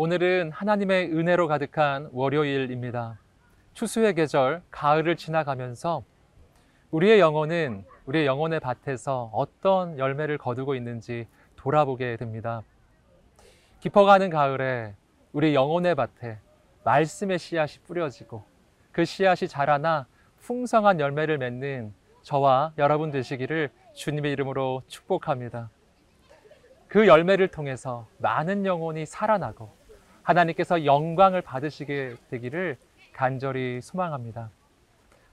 오늘은 하나님의 은혜로 가득한 월요일입니다. 추수의 계절, 가을을 지나가면서 우리의 영혼은 우리의 영혼의 밭에서 어떤 열매를 거두고 있는지 돌아보게 됩니다. 깊어가는 가을에 우리 영혼의 밭에 말씀의 씨앗이 뿌려지고 그 씨앗이 자라나 풍성한 열매를 맺는 저와 여러분 되시기를 주님의 이름으로 축복합니다. 그 열매를 통해서 많은 영혼이 살아나고 하나님께서 영광을 받으시게 되기를 간절히 소망합니다.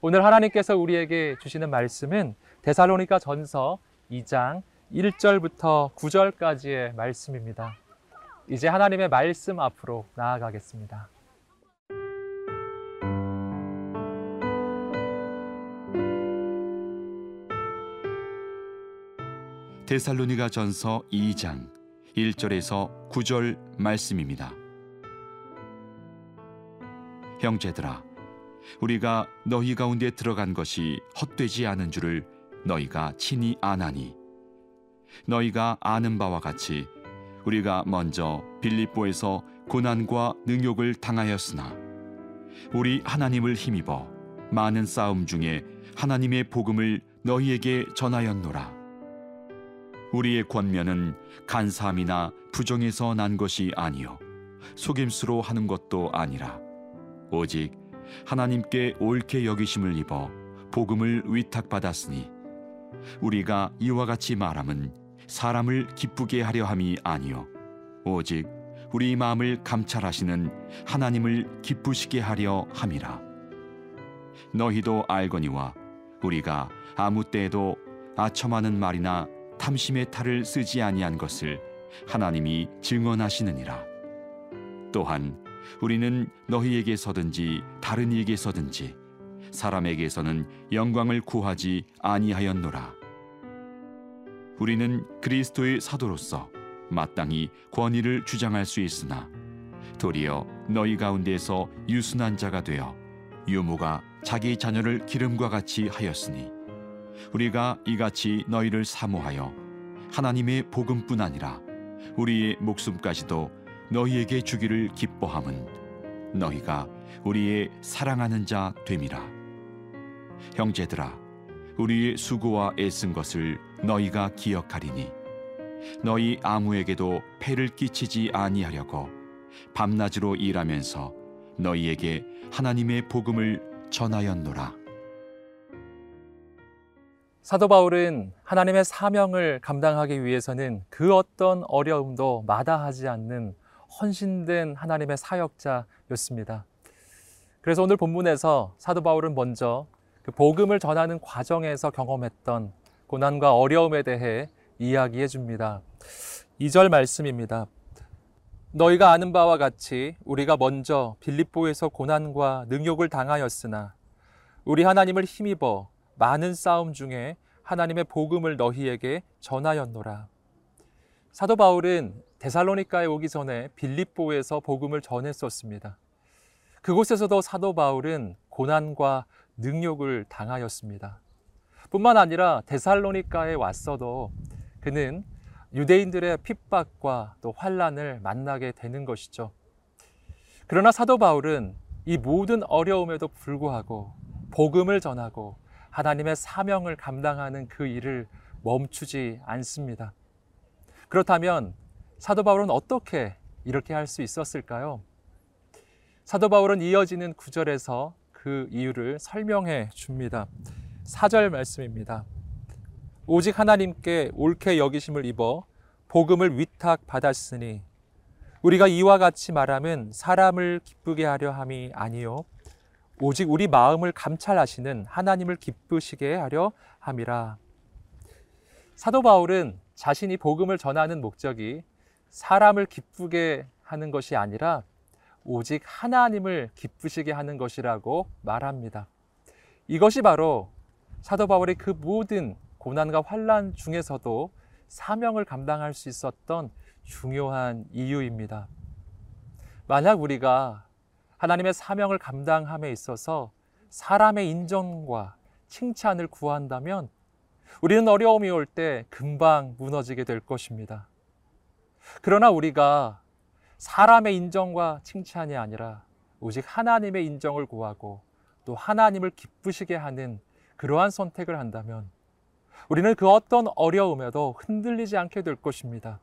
오늘 하나님께서 우리에게 주시는 말씀은 데살로니가 전서 2장 1절부터 9절까지의 말씀입니다. 이제 하나님의 말씀 앞으로 나아가겠습니다. 데살로니가 전서 2장 1절에서 9절 말씀입니다. 형제들아 우리가 너희 가운데 들어간 것이 헛되지 않은 줄을 너희가 친히 아나니. 너희가 아는 바와 같이 우리가 먼저 빌립보에서 고난과 능욕을 당하였으나 우리 하나님을 힘입어 많은 싸움 중에 하나님의 복음을 너희에게 전하였노라. 우리의 권면은 간사함이나 부정에서 난 것이 아니요 속임수로 하는 것도 아니라 오직 하나님께 옳게 여기심을 입어 복음을 위탁받았으니 우리가 이와 같이 말함은 사람을 기쁘게 하려 함이 아니요 오직 우리 마음을 감찰하시는 하나님을 기쁘시게 하려 함이라. 너희도 알거니와 우리가 아무 때에도 아첨하는 말이나 탐심의 탈을 쓰지 아니한 것을 하나님이 증언하시느니라. 또한 우리는 너희에게서든지 다른 이에게서든지 사람에게서는 영광을 구하지 아니하였노라. 우리는 그리스도의 사도로서 마땅히 권위를 주장할 수 있으나 도리어 너희 가운데서 유순한 자가 되어 유모가 자기 자녀를 기름과 같이 하였으니 우리가 이같이 너희를 사모하여 하나님의 복음뿐 아니라 우리의 목숨까지도 너희에게 주기를 기뻐함은 너희가 우리의 사랑하는 자 됨이라. 형제들아 우리의 수고와 애쓴 것을 너희가 기억하리니 너희 아무에게도 폐를 끼치지 아니하려고 밤낮으로 일하면서 너희에게 하나님의 복음을 전하였노라. 사도 바울은 하나님의 사명을 감당하기 위해서는 그 어떤 어려움도 마다하지 않는 헌신된 하나님의 사역자였습니다. 그래서 오늘 본문에서 사도 바울은 먼저 그 복음을 전하는 과정에서 경험했던 고난과 어려움에 대해 이야기해 줍니다. 2절 말씀입니다. 너희가 아는 바와 같이 우리가 먼저 빌립보에서 고난과 능욕을 당하였으나 우리 하나님을 힘입어 많은 싸움 중에 하나님의 복음을 너희에게 전하였노라. 사도 바울은 데살로니카에 오기 전에 빌립보에서 복음을 전했었습니다. 그곳에서도 사도 바울은 고난과 능욕을 당하였습니다. 뿐만 아니라 데살로니카에 왔어도 그는 유대인들의 핍박과 또 환란을 만나게 되는 것이죠. 그러나 사도 바울은 이 모든 어려움에도 불구하고 복음을 전하고 하나님의 사명을 감당하는 그 일을 멈추지 않습니다. 그렇다면 사도 바울은 어떻게 이렇게 할 수 있었을까요? 사도 바울은 이어지는 구절에서 그 이유를 설명해 줍니다. 4절 말씀입니다. 오직 하나님께 옳게 여기심을 입어 복음을 위탁 받았으니 우리가 이와 같이 말하면 사람을 기쁘게 하려 함이 아니요 오직 우리 마음을 감찰하시는 하나님을 기쁘시게 하려 함이라. 사도 바울은 자신이 복음을 전하는 목적이 사람을 기쁘게 하는 것이 아니라 오직 하나님을 기쁘시게 하는 것이라고 말합니다. 이것이 바로 사도 바울의 그 모든 고난과 환란 중에서도 사명을 감당할 수 있었던 중요한 이유입니다. 만약 우리가 하나님의 사명을 감당함에 있어서 사람의 인정과 칭찬을 구한다면 우리는 어려움이 올 때 금방 무너지게 될 것입니다. 그러나 우리가 사람의 인정과 칭찬이 아니라 오직 하나님의 인정을 구하고 또 하나님을 기쁘시게 하는 그러한 선택을 한다면 우리는 그 어떤 어려움에도 흔들리지 않게 될 것입니다.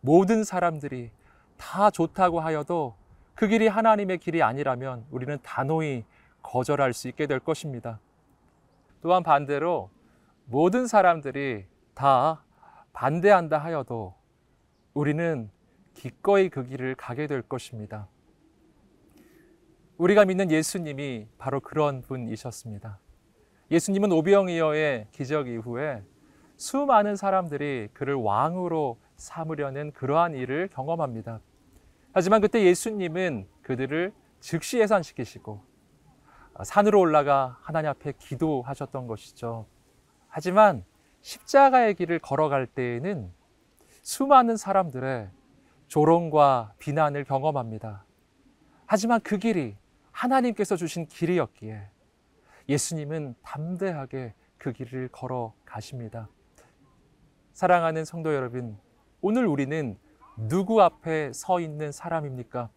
모든 사람들이 다 좋다고 하여도 그 길이 하나님의 길이 아니라면 우리는 단호히 거절할 수 있게 될 것입니다. 또한 반대로 모든 사람들이 다 반대한다 하여도 우리는 기꺼이 그 길을 가게 될 것입니다. 우리가 믿는 예수님이 바로 그런 분이셨습니다. 예수님은 오병이어의 기적 이후에 수많은 사람들이 그를 왕으로 삼으려는 그러한 일을 경험합니다. 하지만 그때 예수님은 그들을 즉시 해산시키시고 산으로 올라가 하나님 앞에 기도하셨던 것이죠. 하지만 십자가의 길을 걸어갈 때에는 수많은 사람들의 조롱과 비난을 경험합니다. 하지만 그 길이 하나님께서 주신 길이었기에 예수님은 담대하게 그 길을 걸어 가십니다. 사랑하는 성도 여러분, 오늘 우리는 누구 앞에 서 있는 사람입니까?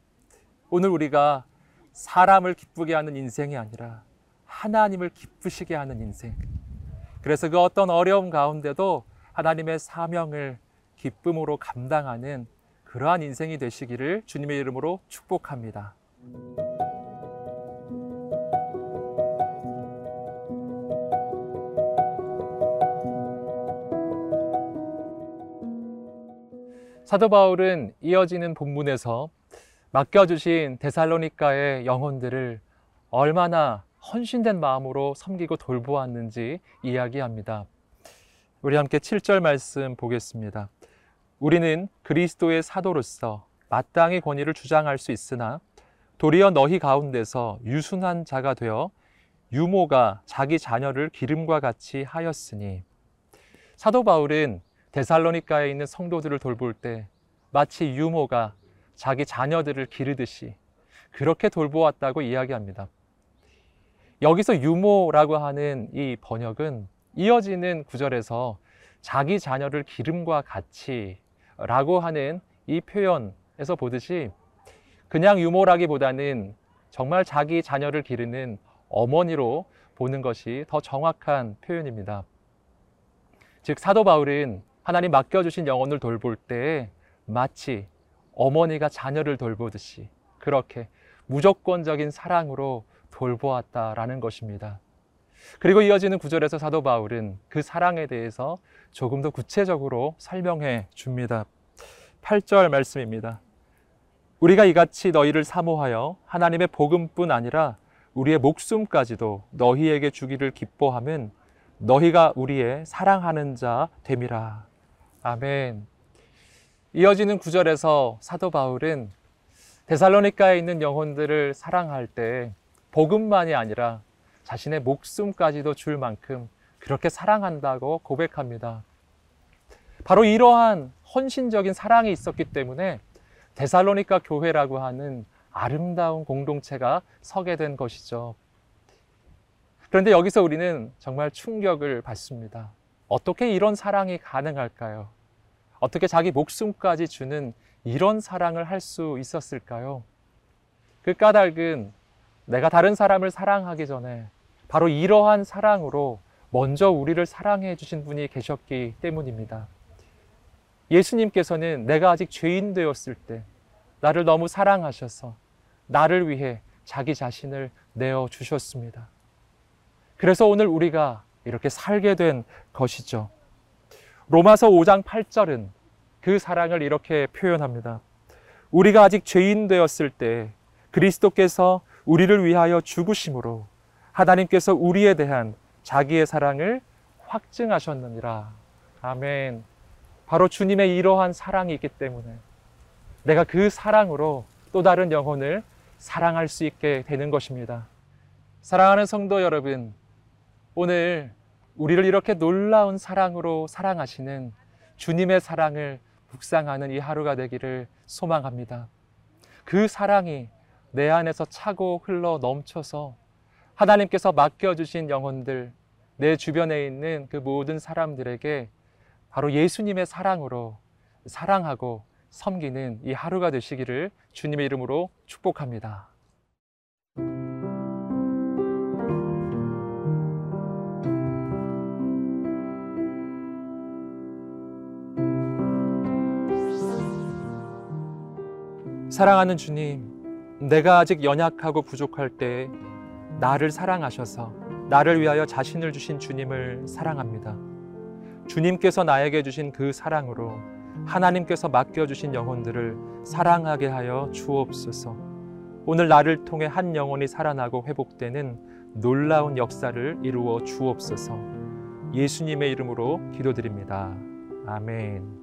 오늘 우리가 사람을 기쁘게 하는 인생이 아니라 하나님을 기쁘시게 하는 인생. 그래서 그 어떤 어려움 가운데도 하나님의 사명을 기쁨으로 감당하는 그러한 인생이 되시기를 주님의 이름으로 축복합니다. 사도 바울은 이어지는 본문에서 맡겨주신 데살로니카의 영혼들을 얼마나 헌신된 마음으로 섬기고 돌보았는지 이야기합니다. 우리 함께 7절 말씀 보겠습니다. 우리는 그리스도의 사도로서 마땅히 권위를 주장할 수 있으나 도리어 너희 가운데서 유순한 자가 되어 유모가 자기 자녀를 기름과 같이 하였으니 사도 바울은 데살로니카에 있는 성도들을 돌볼 때 마치 유모가 자기 자녀들을 기르듯이 그렇게 돌보았다고 이야기합니다. 여기서 유모라고 하는 이 번역은 이어지는 구절에서 자기 자녀를 기름과 같이 라고 하는 이 표현에서 보듯이 그냥 유모라기보다는 정말 자기 자녀를 기르는 어머니로 보는 것이 더 정확한 표현입니다. 즉, 사도 바울은 하나님 맡겨주신 영혼을 돌볼 때 마치 어머니가 자녀를 돌보듯이 그렇게 무조건적인 사랑으로 돌보았다라는 것입니다. 그리고 이어지는 구절에서 사도 바울은 그 사랑에 대해서 조금 더 구체적으로 설명해 줍니다. 8절 말씀입니다. 우리가 이같이 너희를 사모하여 하나님의 복음뿐 아니라 우리의 목숨까지도 너희에게 주기를 기뻐함은 너희가 우리의 사랑하는 자 됨이라. 아멘. 이어지는 구절에서 사도 바울은 데살로니카에 있는 영혼들을 사랑할 때 복음만이 아니라 자신의 목숨까지도 줄 만큼 그렇게 사랑한다고 고백합니다. 바로 이러한 헌신적인 사랑이 있었기 때문에 데살로니카 교회라고 하는 아름다운 공동체가 서게 된 것이죠. 그런데 여기서 우리는 정말 충격을 받습니다. 어떻게 이런 사랑이 가능할까요? 어떻게 자기 목숨까지 주는 이런 사랑을 할 수 있었을까요? 그 까닭은 내가 다른 사람을 사랑하기 전에 바로 이러한 사랑으로 먼저 우리를 사랑해 주신 분이 계셨기 때문입니다. 예수님께서는 내가 아직 죄인 되었을 때 나를 너무 사랑하셔서 나를 위해 자기 자신을 내어 주셨습니다. 그래서 오늘 우리가 이렇게 살게 된 것이죠. 로마서 5장 8절은 그 사랑을 이렇게 표현합니다. 우리가 아직 죄인 되었을 때 그리스도께서 우리를 위하여 죽으심으로 하나님께서 우리에 대한 자기의 사랑을 확증하셨느니라. 아멘. 바로 주님의 이러한 사랑이 있기 때문에 내가 그 사랑으로 또 다른 영혼을 사랑할 수 있게 되는 것입니다. 사랑하는 성도 여러분, 오늘 우리를 이렇게 놀라운 사랑으로 사랑하시는 주님의 사랑을 묵상하는 이 하루가 되기를 소망합니다. 그 사랑이 내 안에서 차고 흘러 넘쳐서 하나님께서 맡겨주신 영혼들, 내 주변에 있는 그 모든 사람들에게 바로 예수님의 사랑으로 사랑하고 섬기는 이 하루가 되시기를 주님의 이름으로 축복합니다. 사랑하는 주님, 내가 아직 연약하고 부족할 때 나를 사랑하셔서 나를 위하여 자신을 주신 주님을 사랑합니다. 주님께서 나에게 주신 그 사랑으로 하나님께서 맡겨주신 영혼들을 사랑하게 하여 주옵소서. 오늘 나를 통해 한 영혼이 살아나고 회복되는 놀라운 역사를 이루어 주옵소서. 예수님의 이름으로 기도드립니다. 아멘.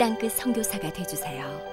땅끝 선교사가 되주세요.